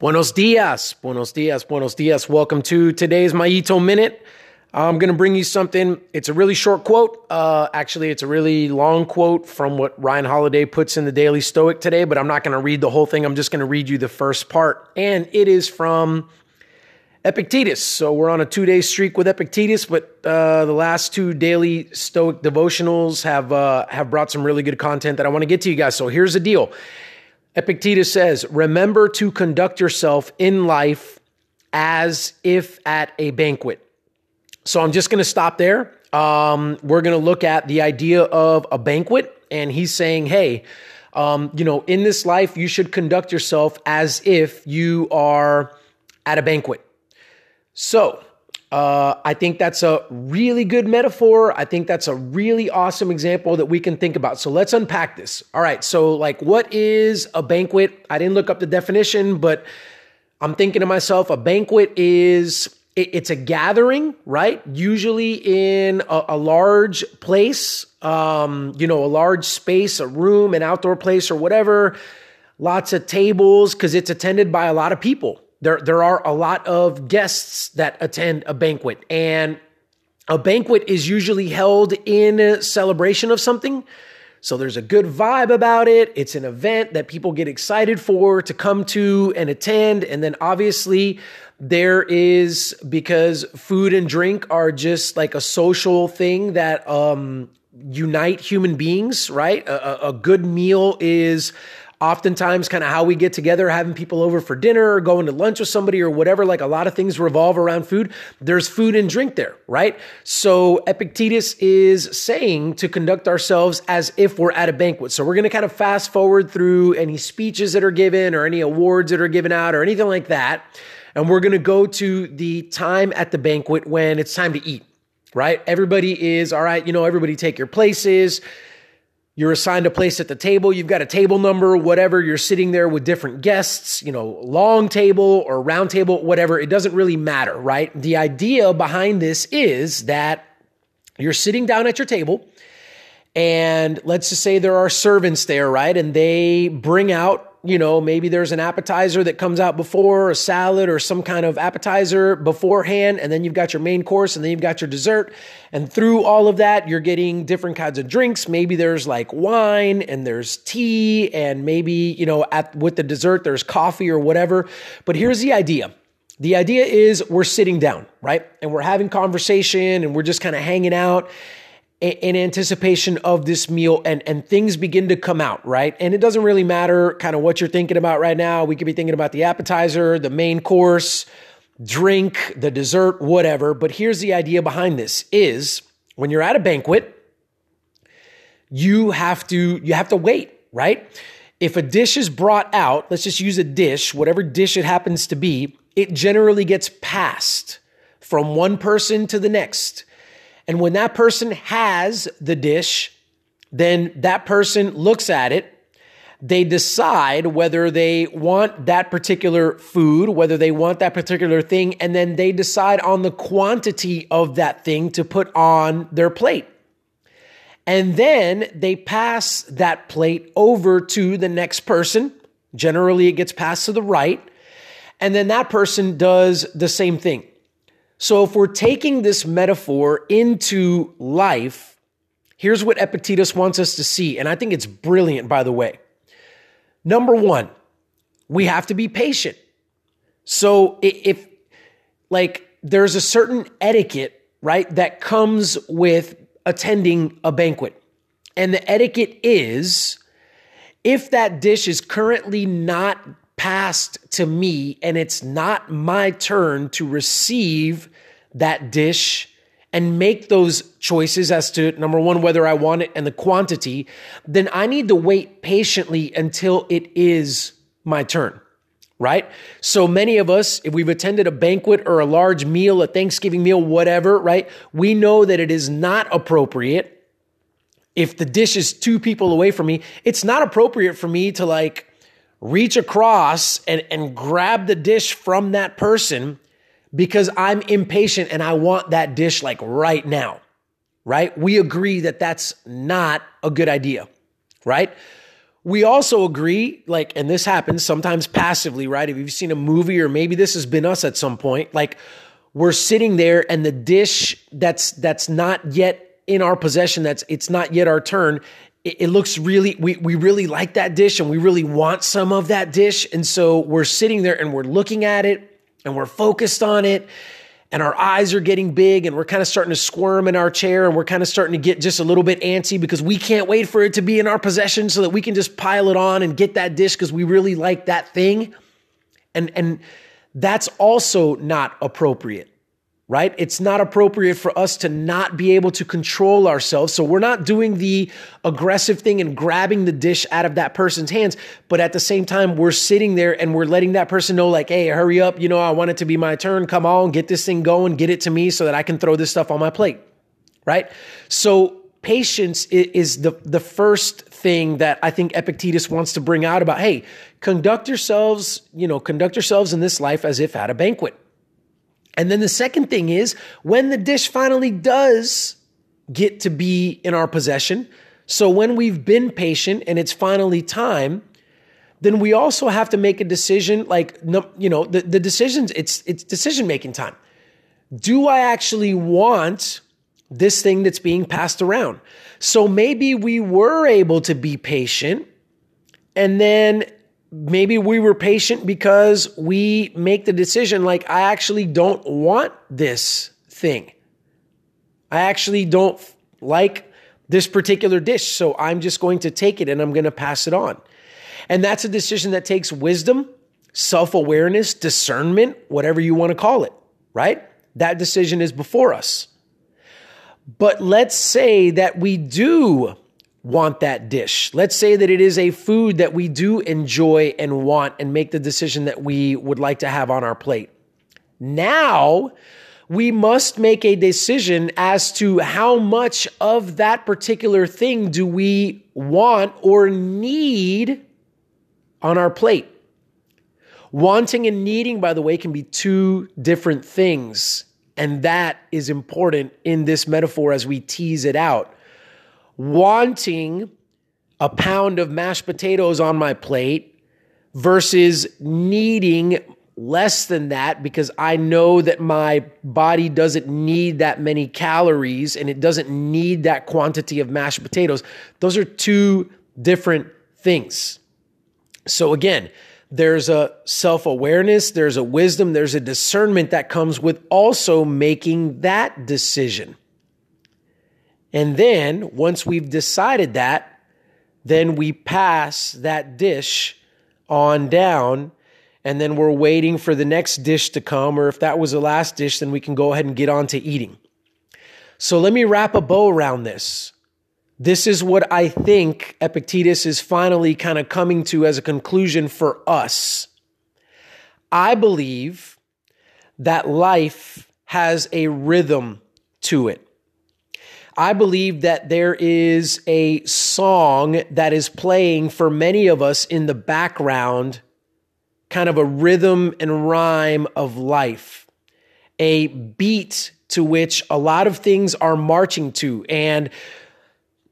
Buenos dias, buenos dias, buenos dias. Welcome to today's Mayito Minute. I'm going to bring you something. It's a really short quote. Uh, actually, it's a really long quote from what Ryan Holiday puts in the Daily Stoic today, but I'm not going to read the whole thing. I'm just going to read you the first part. And it is from Epictetus. So we're on a two day streak with Epictetus, but uh, the last two daily Stoic devotionals have, uh, have brought some really good content that I want to get to you guys. So here's the deal Epictetus says, Remember to conduct yourself in life as if at a banquet. So I'm just going to stop there. Um, we're going to look at the idea of a banquet. And he's saying, hey, um, you know, in this life, you should conduct yourself as if you are at a banquet. So uh, I think that's a really good metaphor. I think that's a really awesome example that we can think about. So let's unpack this. All right. So, like, what is a banquet? I didn't look up the definition, but I'm thinking to myself, a banquet is it's a gathering, right? Usually in a, a large place, um, you know, a large space, a room, an outdoor place, or whatever. Lots of tables because it's attended by a lot of people. There, there are a lot of guests that attend a banquet, and a banquet is usually held in celebration of something. So there's a good vibe about it. It's an event that people get excited for to come to and attend. And then obviously, there is because food and drink are just like a social thing that um, unite human beings, right? A, a good meal is oftentimes kind of how we get together, having people over for dinner or going to lunch with somebody or whatever. Like a lot of things revolve around food. There's food and drink there, right? So Epictetus is saying to conduct ourselves as if we're at a banquet. So we're going to kind of fast forward through any speeches that are given or any awards that are given out or anything like that. And we're going to go to the time at the banquet when it's time to eat, right? Everybody is, all right, you know, everybody take your places. You're assigned a place at the table. You've got a table number, whatever. You're sitting there with different guests, you know, long table or round table, whatever. It doesn't really matter, right? The idea behind this is that you're sitting down at your table and let's just say there are servants there, right? And they bring out you know, maybe there's an appetizer that comes out before a salad or some kind of appetizer beforehand. And then you've got your main course and then you've got your dessert. And through all of that, you're getting different kinds of drinks. Maybe there's like wine and there's tea and maybe, you know, at, with the dessert, there's coffee or whatever. But here's the idea. The idea is we're sitting down, right? And we're having conversation and we're just kind of hanging out in anticipation of this meal and and things begin to come out right? And it doesn't really matter kind of what you're thinking about right now. We could be thinking about the appetizer the main course drink the dessert whatever. But here's the idea behind this is when you're at a banquet you have to you have to wait right? If a dish is brought out let's just use a dish whatever dish it happens to be it generally gets passed from one person to the next and when that person has the dish, then that person looks at it. They decide whether they want that particular food, whether they want that particular thing, and then they decide on the quantity of that thing to put on their plate. And then they pass that plate over to the next person. Generally, it gets passed to the right. And then that person does the same thing. So, if we're taking this metaphor into life, here's what Epictetus wants us to see. And I think it's brilliant, by the way. Number one, we have to be patient. So, if like there's a certain etiquette, right, that comes with attending a banquet. And the etiquette is if that dish is currently not passed to me and it's not my turn to receive that dish and make those choices as to number one, whether I want it and the quantity, then I need to wait patiently until it is my turn. Right? So many of us, if we've attended a banquet or a large meal, a Thanksgiving meal, whatever, right? We know that it is not appropriate if the dish is two people away from me, it's not appropriate for me to like reach across and, and grab the dish from that person because I'm impatient and I want that dish like right now, right? We agree that that's not a good idea, right? we also agree, like, and this happens sometimes passively, right? If you've seen a movie or maybe this has been us at some point, like we're sitting there and the dish that's that's not yet in our possession, that's it's not yet our turn. It, it looks really, we we really like that dish and we really want some of that dish. And so we're sitting there and we're looking at it and we're focused on it and our eyes are getting big and we're kind of starting to squirm in our chair and we're kind of starting to get just a little bit antsy because we can't wait for it to be in our possession so that we can just pile it on and get that dish because we really like that thing. And and that's also not appropriate right? It's not appropriate for us to not be able to control ourselves. So we're not doing the aggressive thing and grabbing the dish out of that person's hands. But at the same time, we're sitting there and we're letting that person know, like, hey, hurry up. You know, I want it to be my turn. Come on, get this thing going, get it to me so that I can throw this stuff on my plate, right? So patience is the, the first thing that I think Epictetus wants to bring out about, hey, conduct yourselves, you know, conduct yourselves in this life as if at a banquet and then the second thing is when the dish finally does get to be in our possession, so when we've been patient and it's finally time, then we also have to make a decision like you know the, the decisions it's it's decision making time. Do i actually want this thing that's being passed around? So maybe we were able to be patient and then maybe we were patient because we make the decision like, I actually don't want this thing. I actually don't like this particular dish. So I'm just going to take it and I'm going to pass it on. And that's a decision that takes wisdom, self awareness, discernment, whatever you want to call it, right? That decision is before us. But let's say that we do want that dish. Let's say that it is a food that we do enjoy and want and make the decision that we would like to have on our plate. Now, we must make a decision as to how much of that particular thing do we want or need on our plate. Wanting and needing, by the way, can be two different things. And that is important in this metaphor as we tease it out wanting a pound of mashed potatoes on my plate versus needing less than that because I know that my body doesn't need that many calories and it doesn't need that quantity of mashed potatoes. Those are two different things. So again, there's a self awareness, there's a wisdom, there's a discernment that comes with also making that decision. And then once we've decided that, then we pass that dish on down and then we're waiting for the next dish to come. Or if that was the last dish, then we can go ahead and get on to eating. So let me wrap a bow around this. This is what I think Epictetus is finally kind of coming to as a conclusion for us. I believe that life has a rhythm to it. I believe that there is a song that is playing for many of us in the background, kind of a rhythm and rhyme of life, a beat to which a lot of things are marching to. And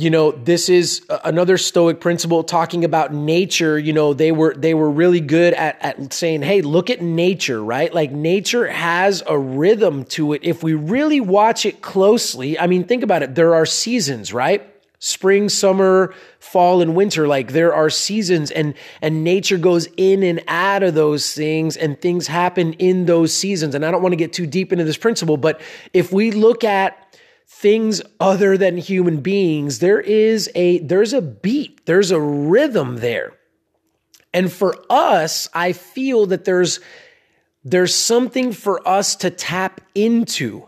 you know this is another stoic principle talking about nature. You know they were they were really good at, at saying hey look at nature right? Like nature has a rhythm to it. If we really watch it closely i mean think about it. There are seasons right? Spring summer fall and winter. Like there are seasons and and nature goes in and out of those things and things happen in those seasons. And i don't want to get too deep into this principle but if we look at things other than human beings, there is a there's a beat, there's a rhythm there. And for us, I feel that there's there's something for us to tap into.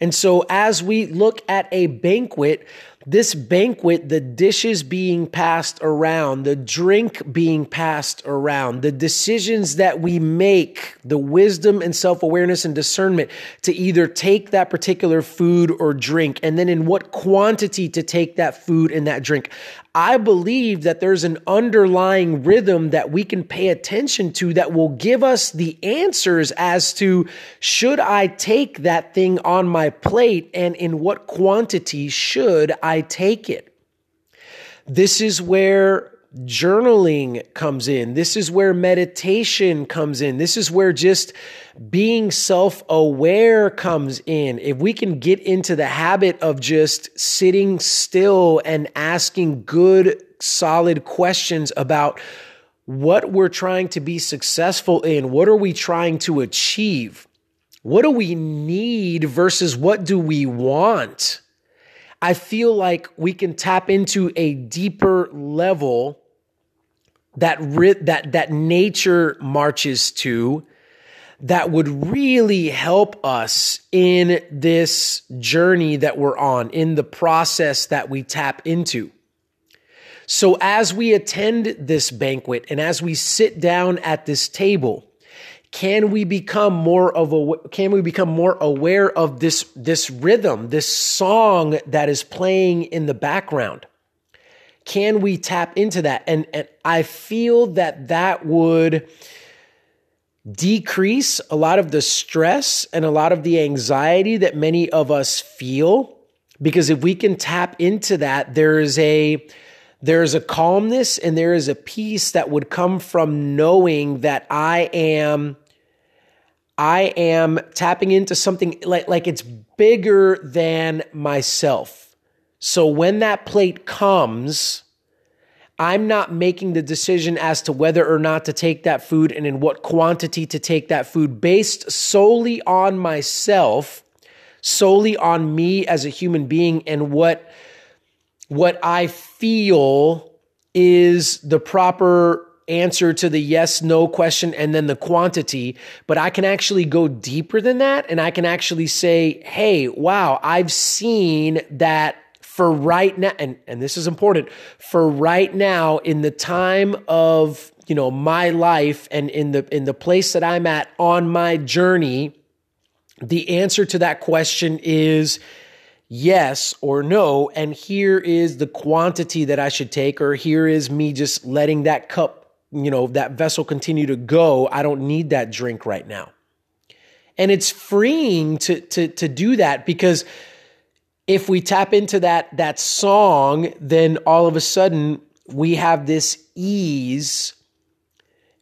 And so as we look at a banquet, this banquet, the dishes being passed around, the drink being passed around, the decisions that we make, the wisdom and self awareness and discernment to either take that particular food or drink, and then in what quantity to take that food and that drink. I believe that there's an underlying rhythm that we can pay attention to that will give us the answers as to should I take that thing on my plate and in what quantity should I take it. This is where journaling comes in. This is where meditation comes in. This is where just being self aware comes in. If we can get into the habit of just sitting still and asking good, solid questions about what we're trying to be successful in, what are we trying to achieve? What do we need versus what do we want? I feel like we can tap into a deeper level that that that nature marches to that would really help us in this journey that we're on in the process that we tap into. So as we attend this banquet and as we sit down at this table, can we become more of a can we become more aware of this this rhythm this song that is playing in the background? Can we tap into that? And and i feel that that would decrease a lot of the stress and a lot of the anxiety that many of us feel. Because if we can tap into that there is a there is a calmness and there is a peace that would come from knowing that I am I am tapping into something like like it's bigger than myself. So when that plate comes, I'm not making the decision as to whether or not to take that food and in what quantity to take that food based solely on myself, solely on me as a human being and what what I feel is the proper answer to the yes no question and then the quantity. But i can actually go deeper than that and i can actually say hey wow i've seen that for right now and, and this is important for right now in the time of you know my life and in the in the place that i'm at on my journey the answer to that question is yes or no. And here is the quantity that I should take, or here is me just letting that cup, you know, that vessel continue to go. I don't need that drink right now. And it's freeing to, to, to do that because if we tap into that, that song, then all of a sudden we have this ease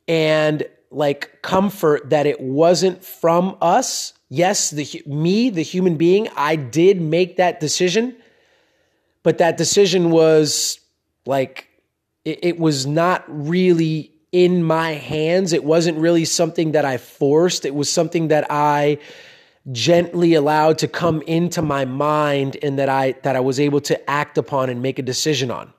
and like comfort that it wasn't from us Yes, the me, the human being, I did make that decision, but that decision was like it, it was not really in my hands. It wasn't really something that I forced. It was something that I gently allowed to come into my mind and that I that I was able to act upon and make a decision on.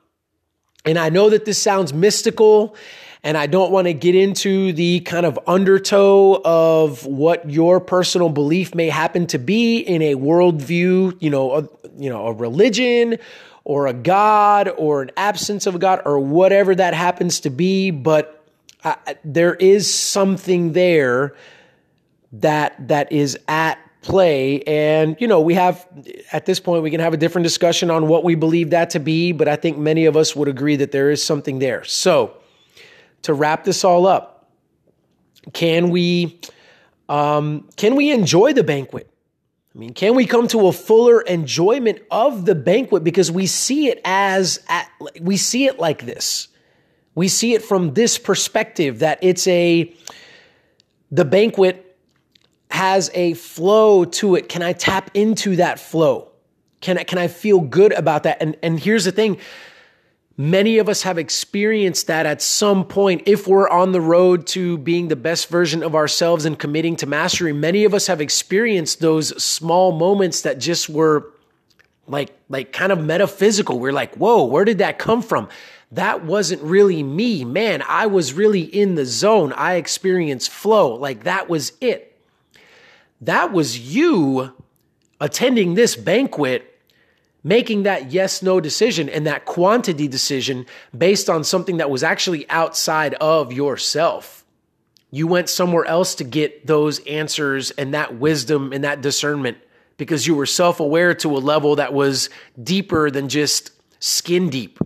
And I know that this sounds mystical and I don't want to get into the kind of undertow of what your personal belief may happen to be in a worldview, you know, a, you know, a religion or a God or an absence of a God or whatever that happens to be. But I, there is something there that that is at play and you know we have at this point we can have a different discussion on what we believe that to be but i think many of us would agree that there is something there so to wrap this all up, can we um, can we enjoy the banquet? I mean, can we come to a fuller enjoyment of the banquet because we see it as we see it like this. We see it from this perspective that it's a the banquet has a flow to it. Can I tap into that flow? Can I can I feel good about that? And and here's the thing, Many of us have experienced that at some point. If we're on the road to being the best version of ourselves and committing to mastery, many of us have experienced those small moments that just were like, like kind of metaphysical. We're like, whoa, where did that come from? That wasn't really me. Man, I was really in the zone. I experienced flow. Like that was it. That was you attending this banquet making that yes no decision and that quantity decision based on something that was actually outside of yourself. You went somewhere else to get those answers and that wisdom and that discernment because you were self aware to a level that was deeper than just skin deep,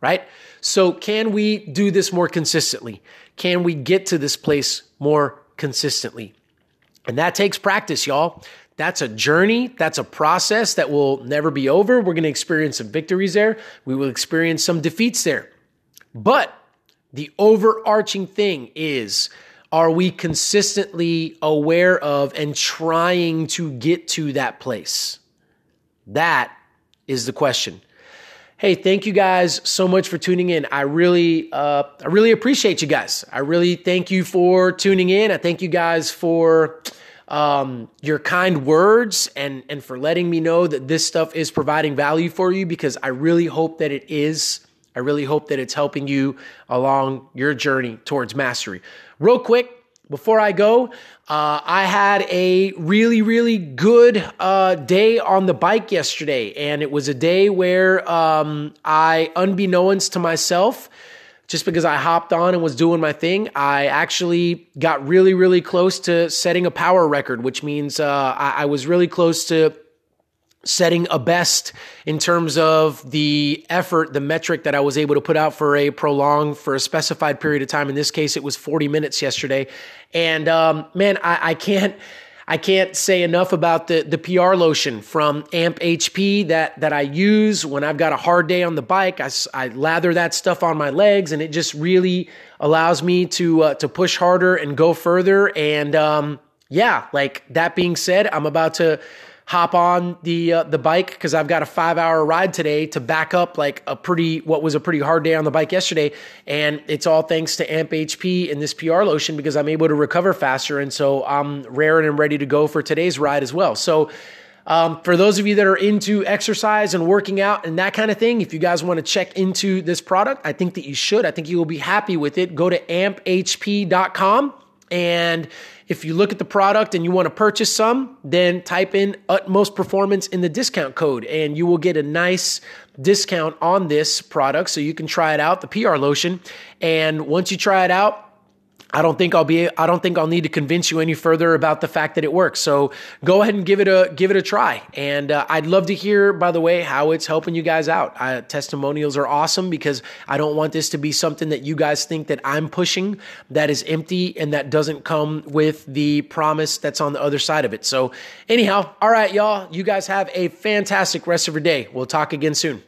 right? So, can we do this more consistently? Can we get to this place more consistently? And that takes practice, y'all. That's a journey. That's a process that will never be over. We're going to experience some victories there. We will experience some defeats there. But the overarching thing is are we consistently aware of and trying to get to that place? That is the question. Hey, thank you guys so much for tuning in. I really, uh, I really appreciate you guys. I really thank you for tuning in. I thank you guys for um, your kind words and and for letting me know that this stuff is providing value for you because I really hope that it is. I really hope that it's helping you along your journey towards mastery. Real quick, before I go, uh, I had a really, really good uh, day on the bike yesterday. And it was a day where um, I, unbeknownst to myself, just because I hopped on and was doing my thing, I actually got really, really close to setting a power record, which means uh, I, I was really close to setting a best in terms of the effort, the metric that I was able to put out for a prolonged, for a specified period of time. In this case, it was 40 minutes yesterday. And um, man, I, I can't. I can't say enough about the the PR lotion from Amp HP that that I use when I've got a hard day on the bike. I, I lather that stuff on my legs, and it just really allows me to uh, to push harder and go further. And um, yeah, like that being said, I'm about to hop on the uh, the bike because I've got a five hour ride today to back up like a pretty what was a pretty hard day on the bike yesterday, and it's all thanks to Amp HP and this PR lotion because I'm able to recover faster, and so I'm raring and ready to go for today's ride as well. So. Um, for those of you that are into exercise and working out and that kind of thing, if you guys want to check into this product, I think that you should. I think you will be happy with it. Go to amphp.com and if you look at the product and you want to purchase some, then type in utmost performance in the discount code and you will get a nice discount on this product so you can try it out, the PR lotion. And once you try it out, I don't think I'll be I don't think I'll need to convince you any further about the fact that it works. So go ahead and give it a give it a try. And uh, I'd love to hear by the way how it's helping you guys out. Testimonials are awesome because I don't want this to be something that you guys think that I'm pushing that is empty and that doesn't come with the promise that's on the other side of it. So anyhow, all right y'all, you guys have a fantastic rest of your day. We'll talk again soon.